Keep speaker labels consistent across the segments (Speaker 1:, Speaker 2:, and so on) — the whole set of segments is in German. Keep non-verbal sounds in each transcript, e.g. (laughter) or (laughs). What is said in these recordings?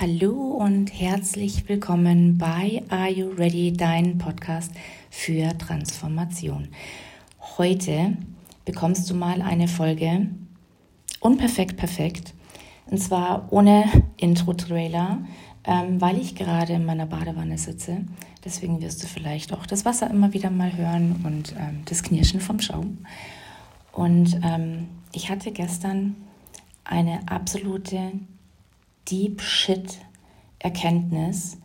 Speaker 1: Hallo und herzlich willkommen bei Are You Ready, dein Podcast für Transformation. Heute bekommst du mal eine Folge unperfekt perfekt und zwar ohne Intro-Trailer, ähm, weil ich gerade in meiner Badewanne sitze. Deswegen wirst du vielleicht auch das Wasser immer wieder mal hören und ähm, das Knirschen vom Schaum. Und ähm, ich hatte gestern eine absolute Deep Shit Erkenntnis.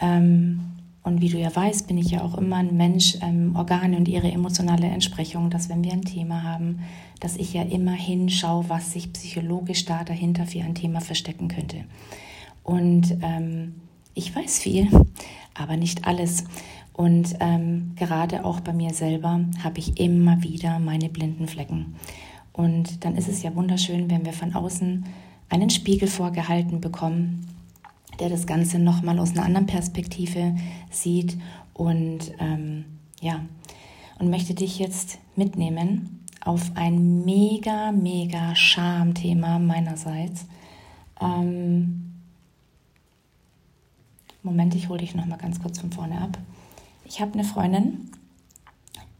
Speaker 1: Ähm, und wie du ja weißt, bin ich ja auch immer ein Mensch, ähm, Organe und ihre emotionale Entsprechung, dass wenn wir ein Thema haben, dass ich ja immer hinschaue, was sich psychologisch da dahinter für ein Thema verstecken könnte. Und ähm, ich weiß viel, (laughs) aber nicht alles. Und ähm, gerade auch bei mir selber habe ich immer wieder meine blinden Flecken. Und dann ist es ja wunderschön, wenn wir von außen einen Spiegel vorgehalten bekommen, der das Ganze nochmal aus einer anderen Perspektive sieht und ähm, ja, und möchte dich jetzt mitnehmen auf ein mega, mega Schamthema meinerseits. Ähm, Moment, ich hole dich nochmal ganz kurz von vorne ab. Ich habe eine Freundin,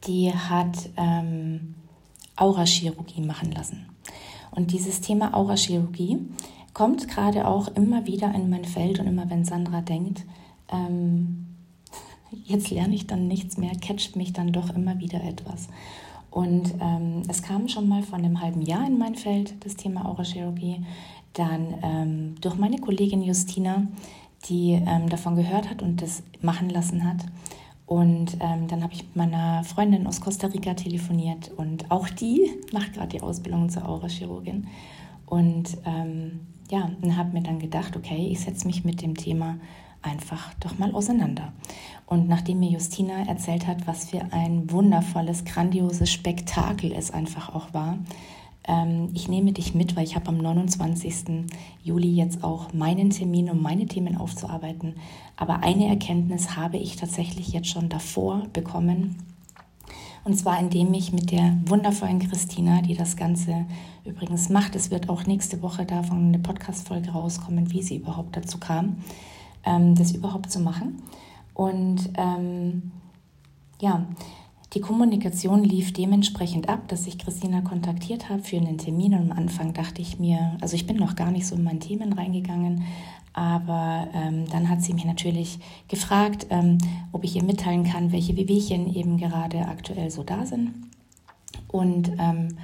Speaker 1: die hat ähm, Aurachirurgie machen lassen. Und dieses Thema Aurachirurgie kommt gerade auch immer wieder in mein Feld und immer wenn Sandra denkt, ähm, (laughs) jetzt lerne ich dann nichts mehr, catcht mich dann doch immer wieder etwas. Und ähm, es kam schon mal vor einem halben Jahr in mein Feld das Thema Aurachirurgie. Dann ähm, durch meine Kollegin Justina, die ähm, davon gehört hat und das machen lassen hat. Und ähm, dann habe ich mit meiner Freundin aus Costa Rica telefoniert und auch die macht gerade die Ausbildung zur Aurachirurgin. Und ähm, ja, und habe mir dann gedacht, okay, ich setze mich mit dem Thema einfach doch mal auseinander. Und nachdem mir Justina erzählt hat, was für ein wundervolles, grandioses Spektakel es einfach auch war, ähm, ich nehme dich mit, weil ich habe am 29. Juli jetzt auch meinen Termin, um meine Themen aufzuarbeiten. Aber eine Erkenntnis habe ich tatsächlich jetzt schon davor bekommen. Und zwar indem ich mit der wundervollen Christina, die das Ganze übrigens macht, es wird auch nächste Woche davon eine Podcast-Folge rauskommen, wie sie überhaupt dazu kam, ähm, das überhaupt zu machen. Und ähm, ja, die Kommunikation lief dementsprechend ab, dass ich Christina kontaktiert habe für einen Termin und am Anfang dachte ich mir, also ich bin noch gar nicht so in meine Themen reingegangen, aber ähm, dann hat sie mich natürlich gefragt, ähm, ob ich ihr mitteilen kann, welche Wehwehchen eben gerade aktuell so da sind und ähm,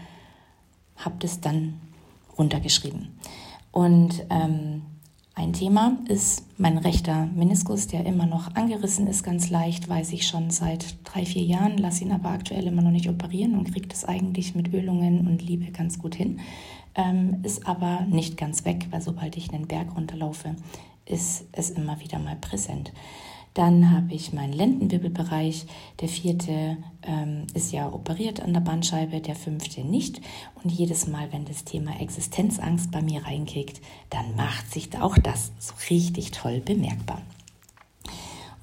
Speaker 1: habe das dann runtergeschrieben. Und ähm, ein Thema ist mein rechter Meniskus, der immer noch angerissen ist, ganz leicht, weiß ich schon seit drei, vier Jahren, lasse ihn aber aktuell immer noch nicht operieren und kriege das eigentlich mit Ölungen und Liebe ganz gut hin. Ähm, ist aber nicht ganz weg, weil sobald ich einen Berg runterlaufe, ist es immer wieder mal präsent. Dann habe ich meinen Lendenwirbelbereich. Der vierte ähm, ist ja operiert an der Bandscheibe, der fünfte nicht. Und jedes Mal, wenn das Thema Existenzangst bei mir reinkickt, dann macht sich auch das so richtig toll bemerkbar.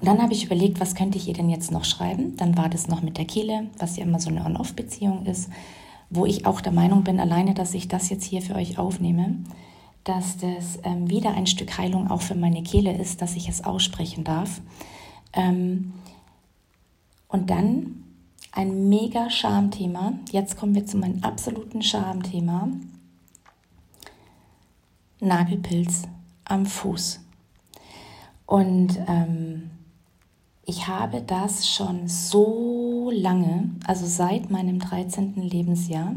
Speaker 1: Und dann habe ich überlegt, was könnte ich ihr denn jetzt noch schreiben? Dann war das noch mit der Kehle, was ja immer so eine On-Off-Beziehung ist, wo ich auch der Meinung bin, alleine, dass ich das jetzt hier für euch aufnehme, dass das ähm, wieder ein Stück Heilung auch für meine Kehle ist, dass ich es aussprechen darf. Ähm, und dann ein mega Schamthema. Jetzt kommen wir zu meinem absoluten Schamthema. Nagelpilz am Fuß. Und ähm, ich habe das schon so lange, also seit meinem 13. Lebensjahr,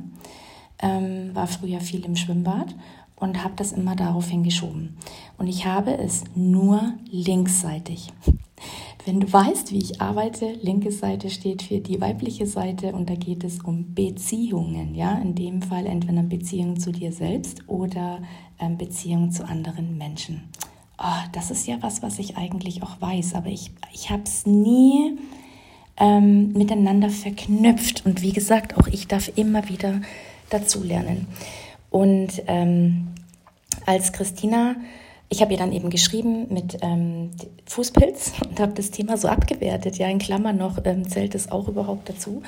Speaker 1: ähm, war früher viel im Schwimmbad und habe das immer daraufhin geschoben. Und ich habe es nur linksseitig. (laughs) Wenn du weißt, wie ich arbeite, linke Seite steht für die weibliche Seite und da geht es um Beziehungen, ja, in dem Fall entweder Beziehung zu dir selbst oder ähm, Beziehung zu anderen Menschen. Oh, das ist ja was, was ich eigentlich auch weiß, aber ich, ich habe es nie ähm, miteinander verknüpft und wie gesagt, auch ich darf immer wieder dazulernen. Und ähm, als Christina, ich habe ihr dann eben geschrieben mit ähm, Fußpilz (laughs) und habe das Thema so abgewertet. Ja, in Klammern noch ähm, zählt es auch überhaupt dazu.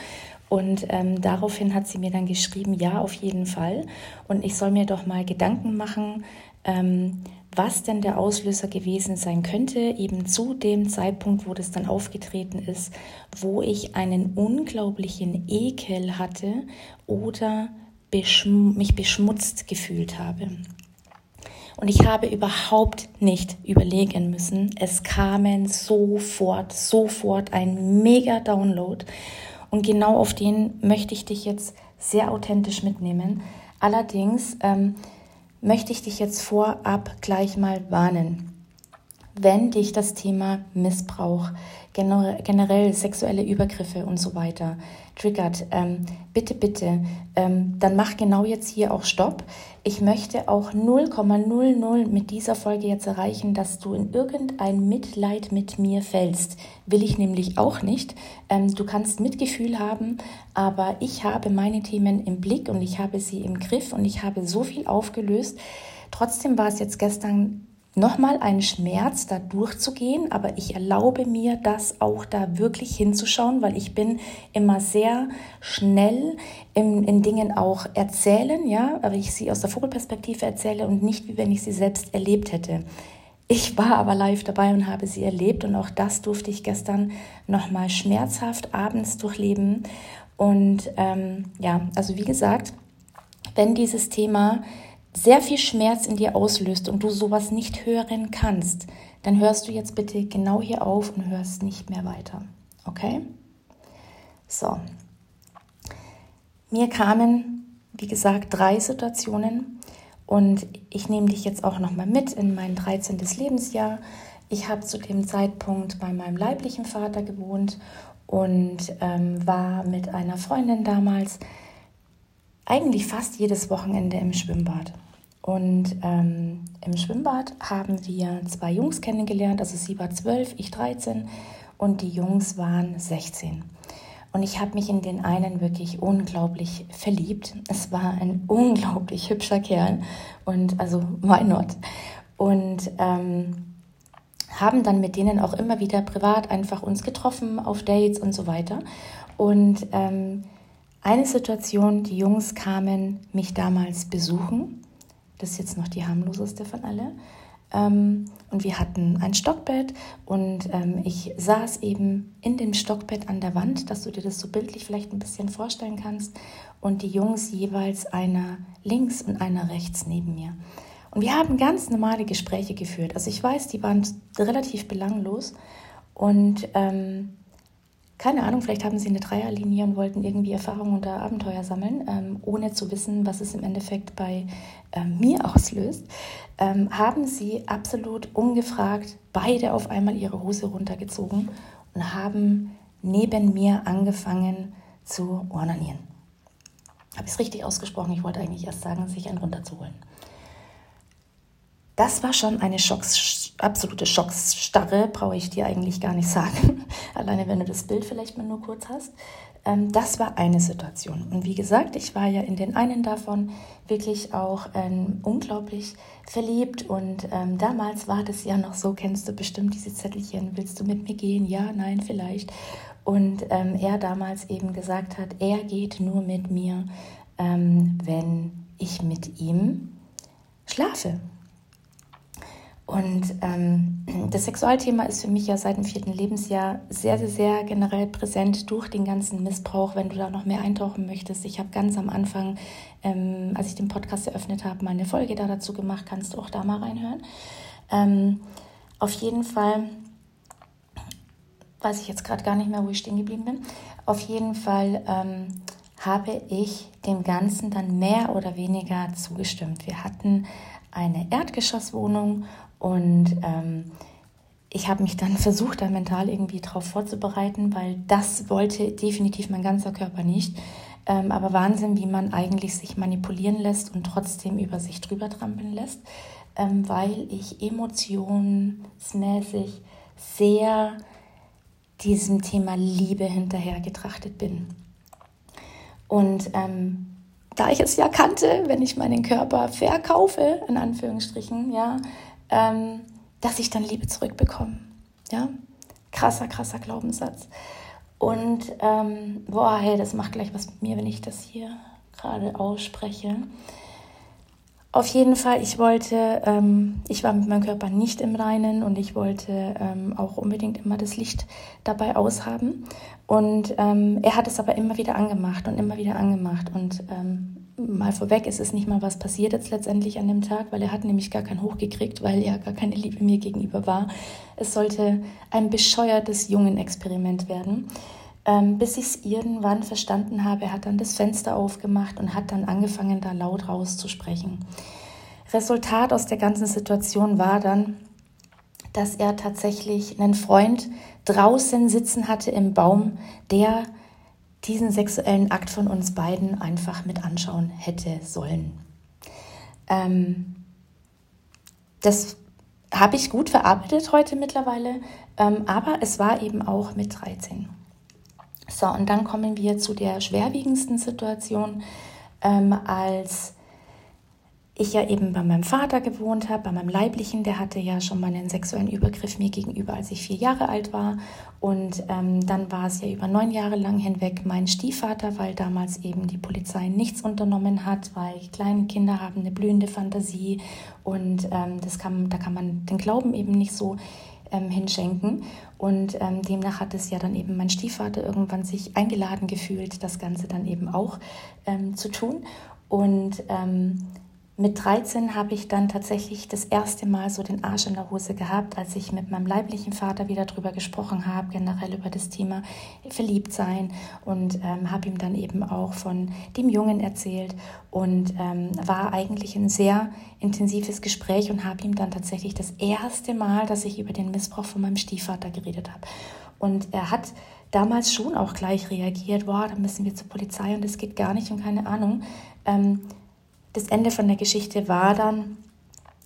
Speaker 1: Und ähm, daraufhin hat sie mir dann geschrieben, ja, auf jeden Fall. Und ich soll mir doch mal Gedanken machen, ähm, was denn der Auslöser gewesen sein könnte, eben zu dem Zeitpunkt, wo das dann aufgetreten ist, wo ich einen unglaublichen Ekel hatte oder beschm mich beschmutzt gefühlt habe. Und ich habe überhaupt nicht überlegen müssen. Es kamen sofort, sofort ein mega Download. Und genau auf den möchte ich dich jetzt sehr authentisch mitnehmen. Allerdings ähm, möchte ich dich jetzt vorab gleich mal warnen. Wenn dich das Thema Missbrauch, generell sexuelle Übergriffe und so weiter triggert, ähm, bitte, bitte, ähm, dann mach genau jetzt hier auch Stopp. Ich möchte auch 0,00 mit dieser Folge jetzt erreichen, dass du in irgendein Mitleid mit mir fällst. Will ich nämlich auch nicht. Ähm, du kannst Mitgefühl haben, aber ich habe meine Themen im Blick und ich habe sie im Griff und ich habe so viel aufgelöst. Trotzdem war es jetzt gestern nochmal einen Schmerz da durchzugehen, aber ich erlaube mir, das auch da wirklich hinzuschauen, weil ich bin immer sehr schnell in, in Dingen auch erzählen, ja, aber ich sie aus der Vogelperspektive erzähle und nicht, wie wenn ich sie selbst erlebt hätte. Ich war aber live dabei und habe sie erlebt und auch das durfte ich gestern nochmal schmerzhaft abends durchleben. Und ähm, ja, also wie gesagt, wenn dieses Thema sehr viel Schmerz in dir auslöst und du sowas nicht hören kannst, dann hörst du jetzt bitte genau hier auf und hörst nicht mehr weiter. Okay? So. Mir kamen, wie gesagt, drei Situationen und ich nehme dich jetzt auch nochmal mit in mein 13. Lebensjahr. Ich habe zu dem Zeitpunkt bei meinem leiblichen Vater gewohnt und ähm, war mit einer Freundin damals eigentlich fast jedes Wochenende im Schwimmbad. Und ähm, im Schwimmbad haben wir zwei Jungs kennengelernt. Also sie war zwölf, ich 13 und die Jungs waren 16. Und ich habe mich in den einen wirklich unglaublich verliebt. Es war ein unglaublich hübscher Kerl und also why not? Und ähm, haben dann mit denen auch immer wieder privat einfach uns getroffen auf Dates und so weiter. Und ähm, eine Situation, die Jungs kamen mich damals besuchen das ist jetzt noch die harmloseste von alle. Ähm, und wir hatten ein Stockbett und ähm, ich saß eben in dem Stockbett an der Wand, dass du dir das so bildlich vielleicht ein bisschen vorstellen kannst. Und die Jungs jeweils einer links und einer rechts neben mir. Und wir haben ganz normale Gespräche geführt. Also ich weiß, die waren relativ belanglos. Und ähm, keine Ahnung, vielleicht haben sie eine Dreierlinie und wollten irgendwie Erfahrungen oder Abenteuer sammeln, ähm, ohne zu wissen, was es im Endeffekt bei ähm, mir auslöst, ähm, haben sie absolut ungefragt beide auf einmal ihre Hose runtergezogen und haben neben mir angefangen zu ornanieren. Habe ich es richtig ausgesprochen? Ich wollte eigentlich erst sagen, sich einen runterzuholen. Das war schon eine Schocks, absolute Schocksstarre, brauche ich dir eigentlich gar nicht sagen. (laughs) Alleine wenn du das Bild vielleicht mal nur kurz hast. Ähm, das war eine Situation. Und wie gesagt, ich war ja in den einen davon wirklich auch ähm, unglaublich verliebt. Und ähm, damals war das ja noch so, kennst du bestimmt diese Zettelchen, willst du mit mir gehen? Ja, nein, vielleicht. Und ähm, er damals eben gesagt hat, er geht nur mit mir, ähm, wenn ich mit ihm schlafe. Und ähm, das Sexualthema ist für mich ja seit dem vierten Lebensjahr sehr, sehr, sehr generell präsent durch den ganzen Missbrauch. Wenn du da noch mehr eintauchen möchtest, ich habe ganz am Anfang, ähm, als ich den Podcast eröffnet habe, mal eine Folge da dazu gemacht, kannst du auch da mal reinhören. Ähm, auf jeden Fall weiß ich jetzt gerade gar nicht mehr, wo ich stehen geblieben bin. Auf jeden Fall ähm, habe ich dem Ganzen dann mehr oder weniger zugestimmt. Wir hatten eine Erdgeschosswohnung und ähm, ich habe mich dann (laughs) versucht, da mental irgendwie drauf vorzubereiten, weil das wollte definitiv mein ganzer Körper nicht. Ähm, aber Wahnsinn, wie man eigentlich sich manipulieren lässt und trotzdem über sich drüber trampeln lässt, ähm, weil ich emotionsmäßig sehr diesem Thema Liebe hinterher getrachtet bin. Und ähm, da ich es ja kannte, wenn ich meinen Körper verkaufe, in Anführungsstrichen, ja, ähm, dass ich dann Liebe zurückbekomme. Ja? Krasser, krasser Glaubenssatz. Und ähm, boah, hey, das macht gleich was mit mir, wenn ich das hier gerade ausspreche. Auf jeden Fall, ich wollte, ähm, ich war mit meinem Körper nicht im Reinen und ich wollte ähm, auch unbedingt immer das Licht dabei aushaben. Und ähm, er hat es aber immer wieder angemacht und immer wieder angemacht. Und ähm, mal vorweg, es ist nicht mal was passiert jetzt letztendlich an dem Tag, weil er hat nämlich gar keinen hochgekriegt, weil er gar keine Liebe mir gegenüber war. Es sollte ein bescheuertes Jungenexperiment werden. Ähm, bis ich es irgendwann verstanden habe, hat dann das Fenster aufgemacht und hat dann angefangen, da laut rauszusprechen. Resultat aus der ganzen Situation war dann, dass er tatsächlich einen Freund draußen sitzen hatte im Baum, der diesen sexuellen Akt von uns beiden einfach mit anschauen hätte sollen. Ähm, das habe ich gut verarbeitet heute mittlerweile, ähm, aber es war eben auch mit 13. So, und dann kommen wir zu der schwerwiegendsten Situation, ähm, als ich ja eben bei meinem Vater gewohnt habe, bei meinem Leiblichen, der hatte ja schon mal einen sexuellen Übergriff mir gegenüber, als ich vier Jahre alt war. Und ähm, dann war es ja über neun Jahre lang hinweg mein Stiefvater, weil damals eben die Polizei nichts unternommen hat, weil kleine Kinder haben eine blühende Fantasie und ähm, das kann, da kann man den Glauben eben nicht so ähm, hinschenken. Und ähm, demnach hat es ja dann eben mein Stiefvater irgendwann sich eingeladen gefühlt, das Ganze dann eben auch ähm, zu tun. Und ähm, mit 13 habe ich dann tatsächlich das erste Mal so den Arsch in der Hose gehabt, als ich mit meinem leiblichen Vater wieder darüber gesprochen habe, generell über das Thema Verliebtsein und ähm, habe ihm dann eben auch von dem Jungen erzählt und ähm, war eigentlich ein sehr intensives Gespräch und habe ihm dann tatsächlich das erste Mal, dass ich über den Missbrauch von meinem Stiefvater geredet habe. Und er hat damals schon auch gleich reagiert, boah, da müssen wir zur Polizei und das geht gar nicht und keine Ahnung. Ähm, das Ende von der Geschichte war dann,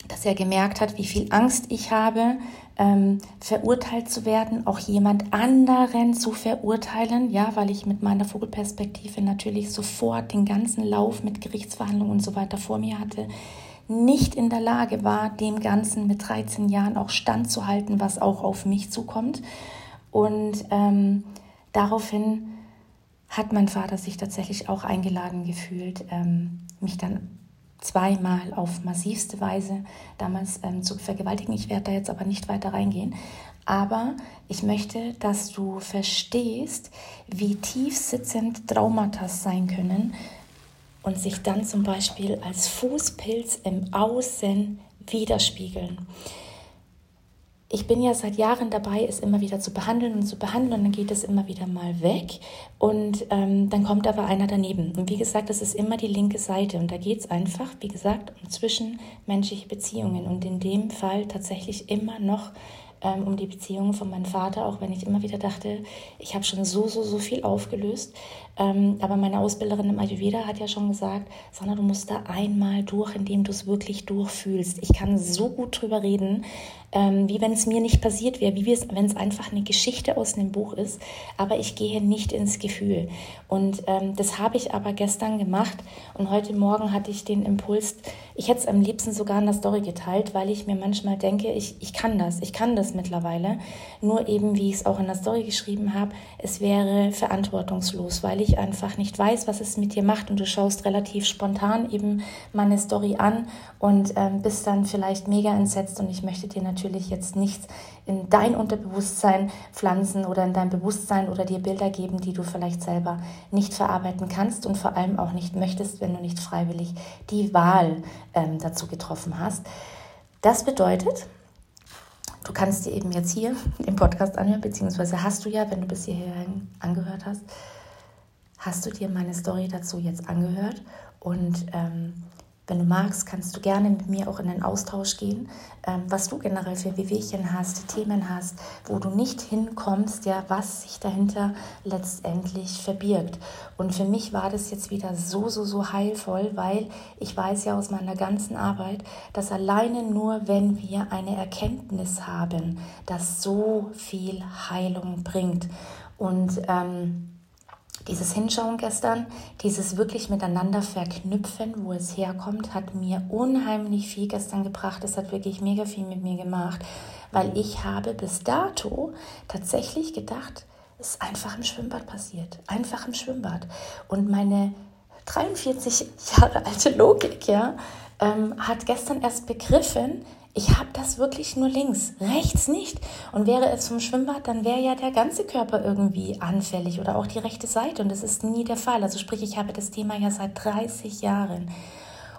Speaker 1: dass er gemerkt hat, wie viel Angst ich habe, ähm, verurteilt zu werden, auch jemand anderen zu verurteilen, ja, weil ich mit meiner Vogelperspektive natürlich sofort den ganzen Lauf mit Gerichtsverhandlungen und so weiter vor mir hatte, nicht in der Lage war, dem Ganzen mit 13 Jahren auch standzuhalten, was auch auf mich zukommt. Und ähm, daraufhin hat mein Vater sich tatsächlich auch eingeladen gefühlt, ähm, mich dann zweimal auf massivste Weise damals ähm, zu vergewaltigen. Ich werde da jetzt aber nicht weiter reingehen. Aber ich möchte, dass du verstehst, wie tief sitzend Traumata sein können und sich dann zum Beispiel als Fußpilz im Außen widerspiegeln ich bin ja seit Jahren dabei, es immer wieder zu behandeln und zu behandeln und dann geht es immer wieder mal weg und ähm, dann kommt aber einer daneben. Und wie gesagt, das ist immer die linke Seite und da geht es einfach, wie gesagt, um zwischenmenschliche Beziehungen und in dem Fall tatsächlich immer noch ähm, um die Beziehung von meinem Vater, auch wenn ich immer wieder dachte, ich habe schon so, so, so viel aufgelöst. Ähm, aber meine Ausbilderin im Ayurveda hat ja schon gesagt, Sandra, du musst da einmal durch, indem du es wirklich durchfühlst. Ich kann so gut drüber reden, ähm, wie wenn es mir nicht passiert wäre, wie wenn es einfach eine Geschichte aus einem Buch ist, aber ich gehe nicht ins Gefühl. Und ähm, das habe ich aber gestern gemacht und heute Morgen hatte ich den Impuls, ich hätte es am liebsten sogar in der Story geteilt, weil ich mir manchmal denke, ich, ich kann das, ich kann das mittlerweile. Nur eben, wie ich es auch in der Story geschrieben habe, es wäre verantwortungslos, weil ich einfach nicht weiß, was es mit dir macht und du schaust relativ spontan eben meine Story an und ähm, bist dann vielleicht mega entsetzt und ich möchte dir natürlich jetzt nichts in dein Unterbewusstsein pflanzen oder in dein Bewusstsein oder dir Bilder geben, die du vielleicht selber nicht verarbeiten kannst und vor allem auch nicht möchtest, wenn du nicht freiwillig die Wahl ähm, dazu getroffen hast. Das bedeutet, du kannst dir eben jetzt hier den Podcast anhören, beziehungsweise hast du ja, wenn du bis hierhin angehört hast, hast du dir meine Story dazu jetzt angehört und ähm, wenn du magst, kannst du gerne mit mir auch in den Austausch gehen, ähm, was du generell für Wehwehchen hast, Themen hast, wo du nicht hinkommst, ja, was sich dahinter letztendlich verbirgt. Und für mich war das jetzt wieder so, so, so heilvoll, weil ich weiß ja aus meiner ganzen Arbeit, dass alleine nur, wenn wir eine Erkenntnis haben, das so viel Heilung bringt. Und ähm, dieses Hinschauen gestern, dieses wirklich miteinander verknüpfen, wo es herkommt, hat mir unheimlich viel gestern gebracht. Es hat wirklich mega viel mit mir gemacht, weil ich habe bis dato tatsächlich gedacht, es ist einfach im Schwimmbad passiert. Einfach im Schwimmbad. Und meine 43 Jahre alte Logik, ja, ähm, hat gestern erst begriffen, ich habe das wirklich nur links, rechts nicht. Und wäre es vom Schwimmbad, dann wäre ja der ganze Körper irgendwie anfällig oder auch die rechte Seite. Und das ist nie der Fall. Also sprich, ich habe das Thema ja seit 30 Jahren.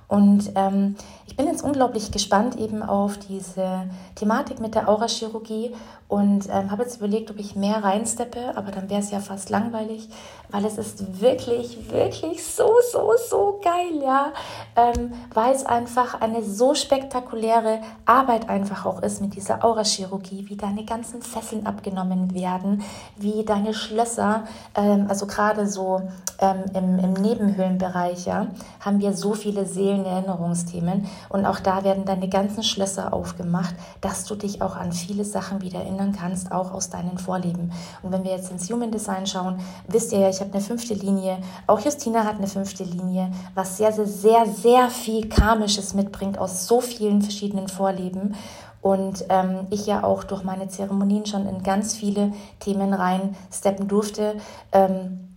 Speaker 1: Und ähm, ich bin jetzt unglaublich gespannt eben auf diese Thematik mit der Aurachirurgie und ähm, habe jetzt überlegt, ob ich mehr reinsteppe, aber dann wäre es ja fast langweilig, weil es ist wirklich, wirklich so, so, so geil, ja, ähm, weil es einfach eine so spektakuläre Arbeit einfach auch ist mit dieser Aurachirurgie, wie deine ganzen Fesseln abgenommen werden, wie deine Schlösser, ähm, also gerade so ähm, im, im Nebenhöhlenbereich, ja, haben wir so viele Seelenerinnerungsthemen und auch da werden deine ganzen Schlösser aufgemacht, dass du dich auch an viele Sachen wieder erinnern kannst, auch aus deinen Vorleben. Und wenn wir jetzt ins Human Design schauen, wisst ihr ja, ich habe eine fünfte Linie, auch Justina hat eine fünfte Linie, was sehr, sehr, sehr, sehr viel Karmisches mitbringt aus so vielen verschiedenen Vorleben. Und ähm, ich ja auch durch meine Zeremonien schon in ganz viele Themen rein steppen durfte. Ähm,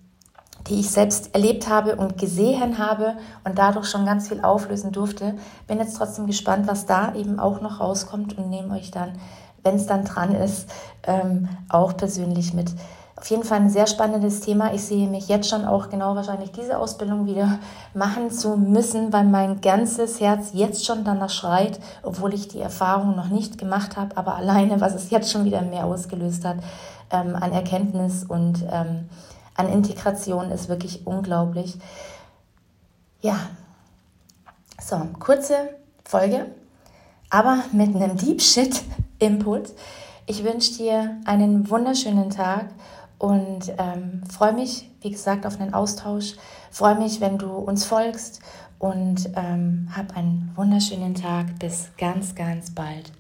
Speaker 1: die ich selbst erlebt habe und gesehen habe und dadurch schon ganz viel auflösen durfte. Bin jetzt trotzdem gespannt, was da eben auch noch rauskommt und nehme euch dann, wenn es dann dran ist, ähm, auch persönlich mit. Auf jeden Fall ein sehr spannendes Thema. Ich sehe mich jetzt schon auch genau wahrscheinlich diese Ausbildung wieder machen zu müssen, weil mein ganzes Herz jetzt schon danach schreit, obwohl ich die Erfahrung noch nicht gemacht habe, aber alleine, was es jetzt schon wieder mehr ausgelöst hat ähm, an Erkenntnis und ähm, an Integration ist wirklich unglaublich. Ja, so, kurze Folge, aber mit einem Deep Shit Input. Ich wünsche dir einen wunderschönen Tag und ähm, freue mich, wie gesagt, auf einen Austausch. Freue mich, wenn du uns folgst und ähm, hab einen wunderschönen Tag. Bis ganz, ganz bald.